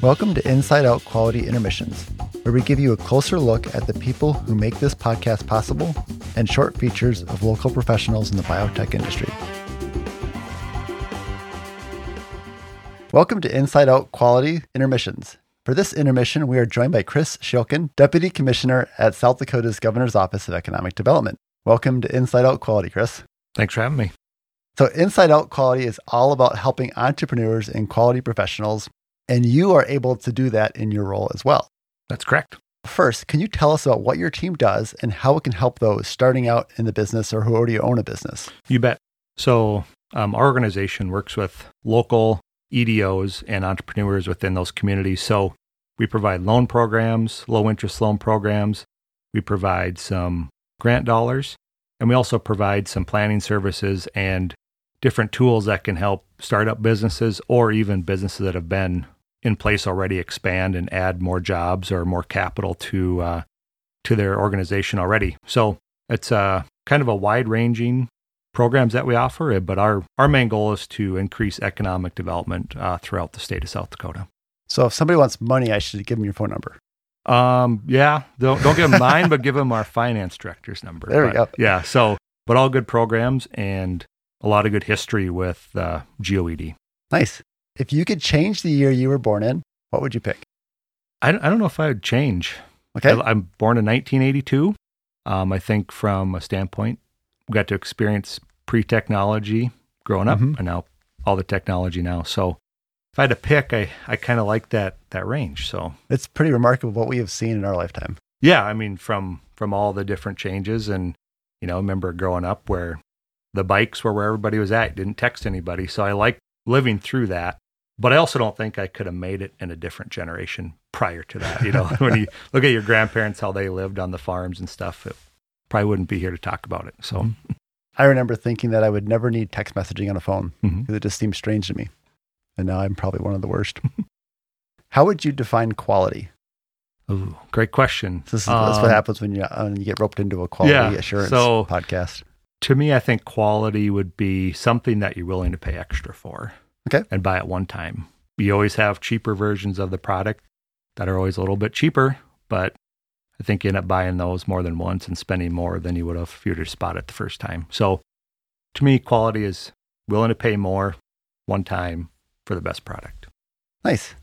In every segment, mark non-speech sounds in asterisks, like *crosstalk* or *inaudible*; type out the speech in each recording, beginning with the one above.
Welcome to Inside Out Quality Intermissions, where we give you a closer look at the people who make this podcast possible and short features of local professionals in the biotech industry. Welcome to Inside Out Quality Intermissions. For this intermission, we are joined by Chris Shilkin, Deputy Commissioner at South Dakota's Governor's Office of Economic Development. Welcome to Inside Out Quality, Chris. Thanks for having me. So, Inside Out Quality is all about helping entrepreneurs and quality professionals, and you are able to do that in your role as well. That's correct. First, can you tell us about what your team does and how it can help those starting out in the business or who already own a business? You bet. So, um, our organization works with local EDOs and entrepreneurs within those communities. So, we provide loan programs, low interest loan programs. We provide some grant dollars, and we also provide some planning services and different tools that can help startup businesses or even businesses that have been in place already expand and add more jobs or more capital to uh, to their organization already. So it's uh, kind of a wide ranging programs that we offer, but our our main goal is to increase economic development uh, throughout the state of South Dakota. So if somebody wants money, I should give them your phone number. Um, yeah, don't don't give them mine, but give them our finance director's number. There we go. Yeah, so but all good programs and a lot of good history with uh, GOED. Nice. If you could change the year you were born in, what would you pick? I, I don't know if I would change. Okay. I, am born in 1982. Um, I think from a standpoint, we got to experience pre-technology growing up, Mhm. and now all the technology now. So if I had to pick, I I kind of like that that range. So It's pretty remarkable what we have seen in our lifetime. yeah, I mean from from all the different changes, and you know, remember growing up where the bikes were where everybody was at, didn't text anybody. So I like living through that. But I also don't think I could have made it in a different generation prior to that. You know, *laughs* when you look at your grandparents, how they lived on the farms and stuff, it probably wouldn't be here to talk about it. So, Mhm. I remember thinking that I would never need text messaging on a phone because it just seemed strange to me. And now I'm probably one of the worst. *laughs* How would you define quality? Ooh, great question. This is that's what Um, happens when you, uh, when you get roped into a quality Yeah, assurance so- podcast. To me, I think quality would be something that you're willing to pay extra for. Okay. And buy it one time. You always have cheaper versions of the product that are always a little bit cheaper, but I think you end up buying those more than once and spending more than you would have if you were to spot it the first time. So to me, quality is willing to pay more one time for the best product. Nice.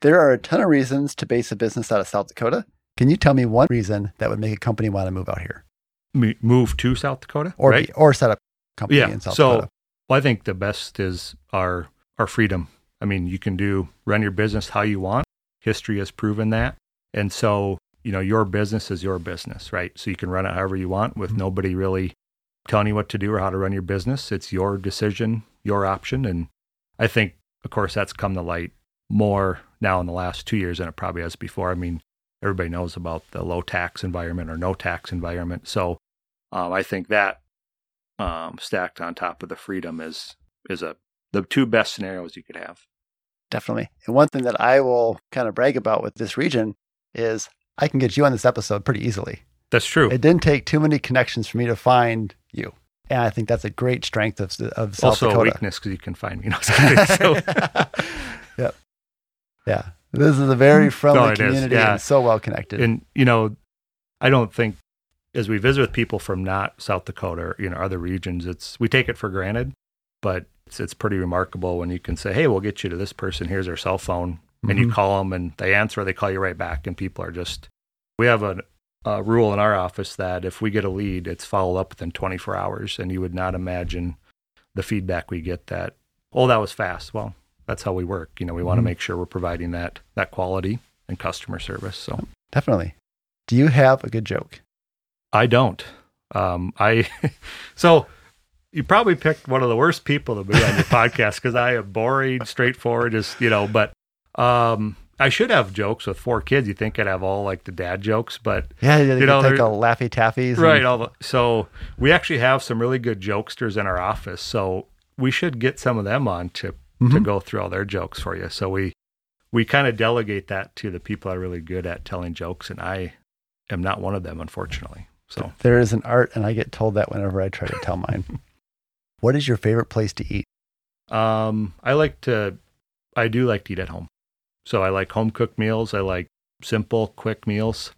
There are a ton of reasons to base a business out of South Dakota. Can you tell me one reason that would make a company want to move out here Move to South Dakota? or right? be, or set up a company Yeah, in South so- Dakota? Well, I think the best is our our freedom. I mean, you can do run your business how you want. History has proven that. And so, you know, your business is your business, right? So you can run it however you want with Mhm. nobody really telling you what to do or how to run your business. It's your decision, your option. And I think, of course, that's come to light more now in the last two years than it probably has before. I mean, everybody knows about the low tax environment or no tax environment. So um, I think that um, stacked on top of the freedom is is a the two best scenarios you could have. Definitely. And one thing that I will kind of brag about with this region is I can get you on this episode pretty easily. That's true. It didn't take too many connections for me to find you. And I think that's a great strength of, of South also a weakness because you can find me. No, I was kidding. so, *laughs* yep. Yeah. This is a very *laughs* friendly No, it is, community yeah. and so well connected. and you know, I don't think as we visit with people from not South Dakota or you know other regions, it's we take it for granted, but it's it's pretty remarkable when you can say, "Hey, we'll get you to this person. Here's their cell phone," and you Mhm. call them and they answer. They call you right back, and people are just. We have a, a rule in our office that if we get a lead, it's followed up within 24 hours, and you would not imagine the feedback we get that, "Oh, that was fast." Well, that's how we work. You know, we want to Mhm. make sure we're providing that that quality and customer service. So. Definitely. Do you have a good joke? I don't. Um, I *laughs* so you probably picked one of the worst people to be on your *laughs* podcast because I am boring, straightforward, just you know. But um, I should have jokes with four kids. You think I'd have all like the dad jokes, but Yeah, you, You know, take a Laffy Taffies. right. All the, so we actually have some really good jokesters in our office. So we should get some of them on to to Mhm. go through all their jokes for you. So we we kind of delegate that to the people that are really good at telling jokes, and I am not one of them, unfortunately. So There is an art, and I get told that whenever I try to tell mine. *laughs* what is your favorite place to eat? Um, I like to, I do like to eat at home. So I like home cooked meals. I like simple, quick meals.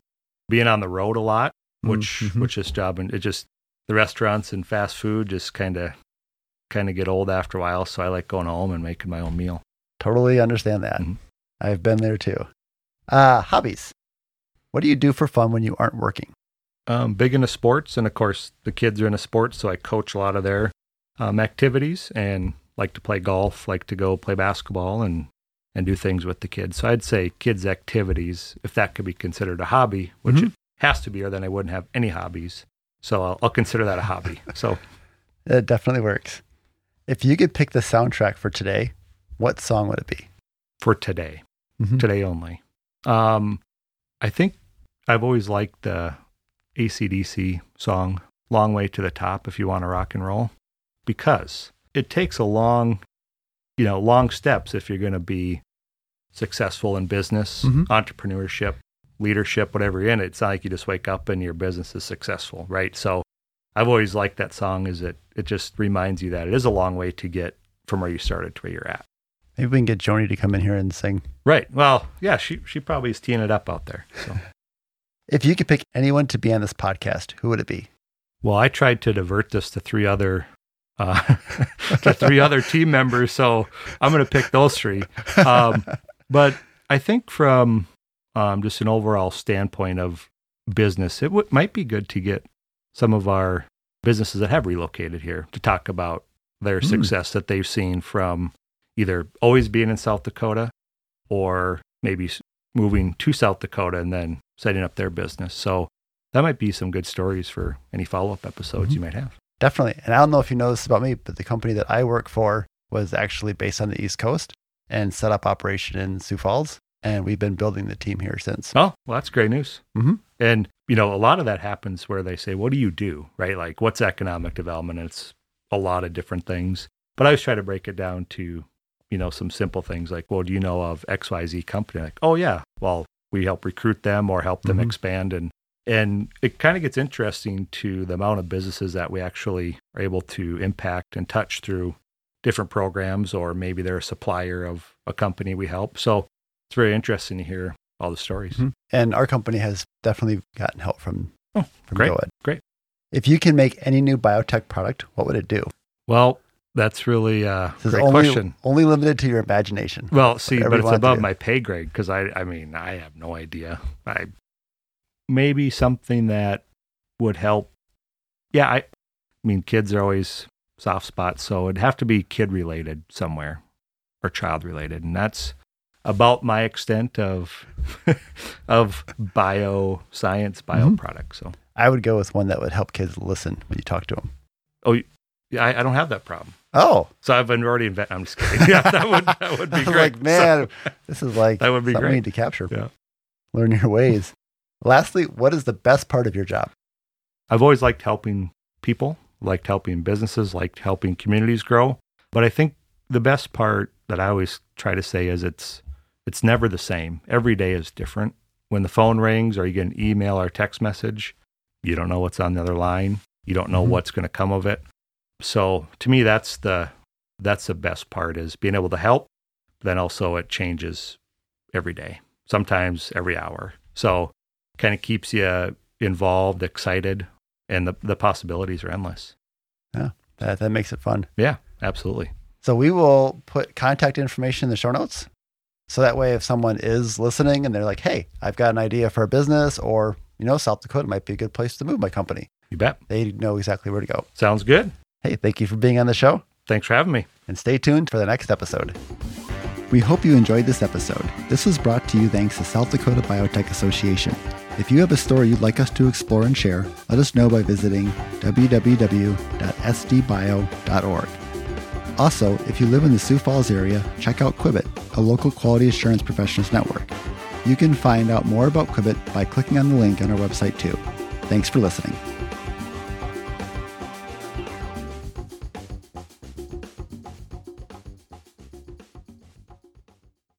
Being on the road a lot, which Mhm. which this job and it just the restaurants and fast food just kind of kind of get old after a while. So I like going home and making my own meal. Totally understand that. Mhm. I've been there too. Uh, hobbies. What do you do for fun when you aren't working? Um, big into sports, and of course the kids are into sports, so I coach a lot of their um, activities and like to play golf, like to go play basketball and and do things with the kids. So I'd say kids' activities, if that could be considered a hobby, which Mhm. it has to be, or then I wouldn't have any hobbies. So I'll, I'll consider that a hobby. So *laughs* It definitely works. If you could pick the soundtrack for today, what song would it be? for today, Mhm. today only, um, I think I've always liked the AC/DC song "Long Way to the Top." If you want to rock and roll, because it takes a long, you know, long steps if you're going to be successful in business, Mhm. entrepreneurship, leadership, whatever you're in. It's not like you just wake up and your business is successful, right? So I've always liked that song. Is it? It just reminds you that it is a long way to get from where you started to where you're at. Maybe we can get Joni to come in here and sing. Right. Well, yeah, she she probably is teeing it up out there. So. If you could pick anyone to be on this podcast, who would it be? Well, I tried to divert this to three other uh, *laughs* to three other team members, so I'm going to pick those three. Um, but I think from um, just an overall standpoint of business, it w- might be good to get some of our businesses that have relocated here to talk about their Mm. success that they've seen from either always being in South Dakota or maybe moving to South Dakota and then setting up their business. So that might be some good stories for any follow up episodes Mhm. you might have. Definitely. And I don't know if you know this about me, but the company that I work for was actually based on the East Coast and set up operation in Sioux Falls. And we've been building the team here since. Oh, well, that's great news. Mhm. And, you know, a lot of that happens where they say, what do you do? Right? Like, what's economic development? And it's a lot of different things. But I always try to break it down to, you know, some simple things like, well, do you know of XYZ company? Like, oh, yeah. Well, we help recruit them or help them Mhm. expand. And, and it kind of gets interesting to the amount of businesses that we actually are able to impact and touch through different programs, or maybe they're a supplier of a company we help. So it's very interesting to hear all the stories. Mhm. And our company has definitely gotten help from, Oh, from great, GOED. great. If you can make any new biotech product, what would it do? Well, that's really a This great only, question. only limited to your imagination. Well, see, but it's above my pay grade because I, I mean, I have no idea. I maybe something that would help. Yeah, I, I mean, kids are always soft spots, so it'd have to be kid related somewhere or child related, and that's about my extent of *laughs* of bioscience, bio Mhm. products. So, I would go with one that would help kids listen when you talk to them. Yeah, I, I don't have that problem. Oh, So I've been already invented. I'm just kidding. *laughs* Yeah, that would that would be *laughs* I was great. like, man, *laughs* this is like That would be we great. need to capture. Yeah. Learn your ways. Lastly, what is the best part of your job? I've always liked helping people, liked helping businesses, liked helping communities grow. But I think the best part that I always try to say is it's it's never the same. Every day is different. When the phone rings or you get an email or text message, you don't know what's on the other line. You don't know Mhm. what's going to come of it. So to me that's the that's the best part is being able to help. Then also it changes every day. Sometimes every hour. So kind of keeps you involved, excited, and the, the possibilities are endless. Yeah, that, that makes it fun. Yeah, absolutely. So we will put contact information in the show notes. So that way, if someone is listening and they're like, hey, I've got an idea for a business or, you know, South Dakota might be a good place to move my company, You bet. they know exactly where to go. Sounds good. Hey, thank you for being on the show Thanks for having me. and stay tuned for the next episode. We hope you enjoyed this episode. This was brought to you thanks to South Dakota Biotech Association. If you have a story you'd like us to explore and share, let us know by visiting www.sdbio.org. Also, if you live in the Sioux Falls area, check out Quibbit, a local quality assurance professionals network. You can find out more about Quibbit by clicking on the link on our website too. Thanks for listening.